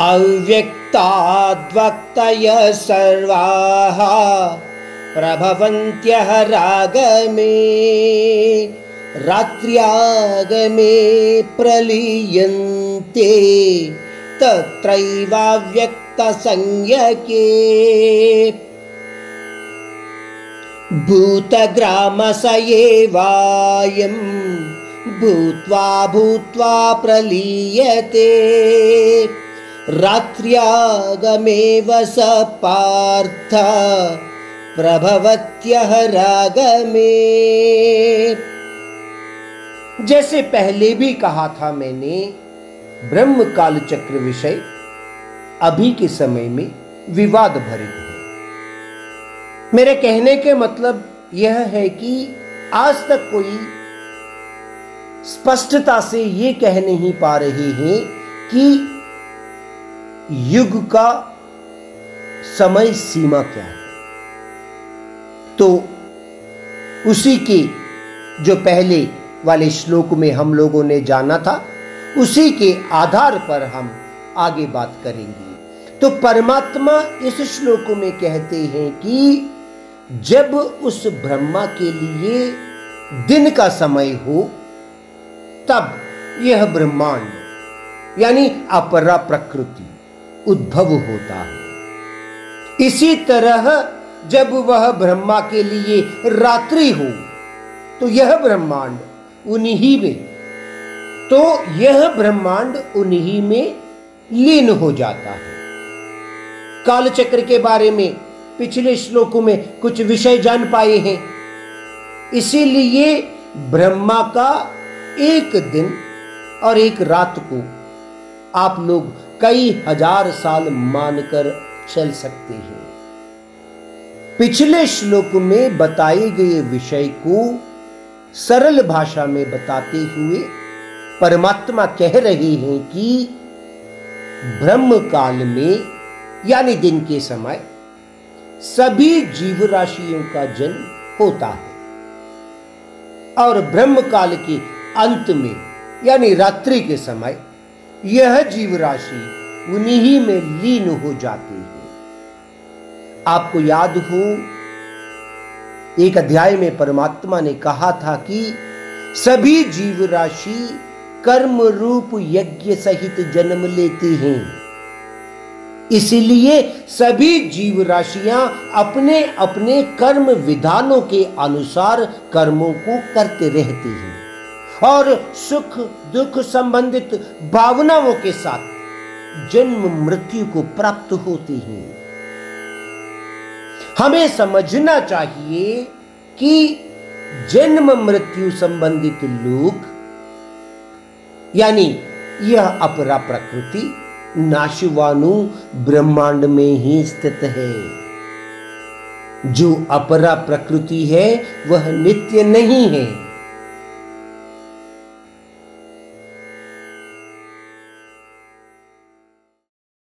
अव्यक्ताद्वक्तय सर्वाः प्रभवन्त्यः रागमे रात्र्यागमे प्रलीयन्ते तत्रैवाव्यक्तसंज्ञके। भूतग्रामस एवायं भूत्वा भूत्वा प्रलीयते रात्र्यागमेव स पार्थ प्रभवत्यः रागमे। जैसे पहले भी कहा था मैंने ब्रह्म काल चक्र विषय अभी के समय में विवाद भरित है। मेरे कहने के मतलब यह है कि आज तक कोई स्पष्टता से ये कह नहीं पा रहे हैं कि युग का समय सीमा क्या है? तो उसी के जो पहले वाले श्लोक में हम लोगों ने जाना था, उसी के आधार पर हम आगे बात करेंगे। तो परमात्मा इस श्लोक में कहते हैं कि जब उस ब्रह्मा के लिए दिन का समय हो, तब यह ब्रह्मांड, यानी अपरा प्रकृति उद्भव होता है। इसी तरह जब वह ब्रह्मा के लिए रात्रि हो तो यह ब्रह्मांड उन्हीं में तो यह ब्रह्मांड उन्हीं में लीन हो जाता है। कालचक्र के बारे में पिछले श्लोकों में कुछ विषय जान पाए हैं। इसीलिए ब्रह्मा का एक दिन और एक रात को आप लोग कई हज़ार साल मानकर चल सकते हैं। पिछले श्लोक में बताए गए विषय को सरल भाषा में बताते हुए परमात्मा कह रहे हैं कि ब्रह्म काल में, यानी दिन के समय, सभी जीव राशियों का जन्म होता है। और ब्रह्म काल के अंत में, यानी रात्रि के समय यह जीव राशि उन्हीं में लीन हो जाती है। आपको याद हो, एक अध्याय में परमात्मा ने कहा था कि सभी जीव राशि कर्म रूप यज्ञ सहित जन्म लेती हैं। इसलिए सभी जीव राशियाँ अपने अपने कर्म विधानों के अनुसार कर्मों को करते रहती हैं। और सुख दुख संबंधित भावनाओं के साथ जन्म मृत्यु को प्राप्त होती हैं। हमें समझना चाहिए कि जन्म मृत्यु संबंधित लोग यानी यह अपरा प्रकृति, नाशवानु ब्रह्मांड में ही स्थित है। जो अपरा प्रकृति है, वह नित्य नहीं है।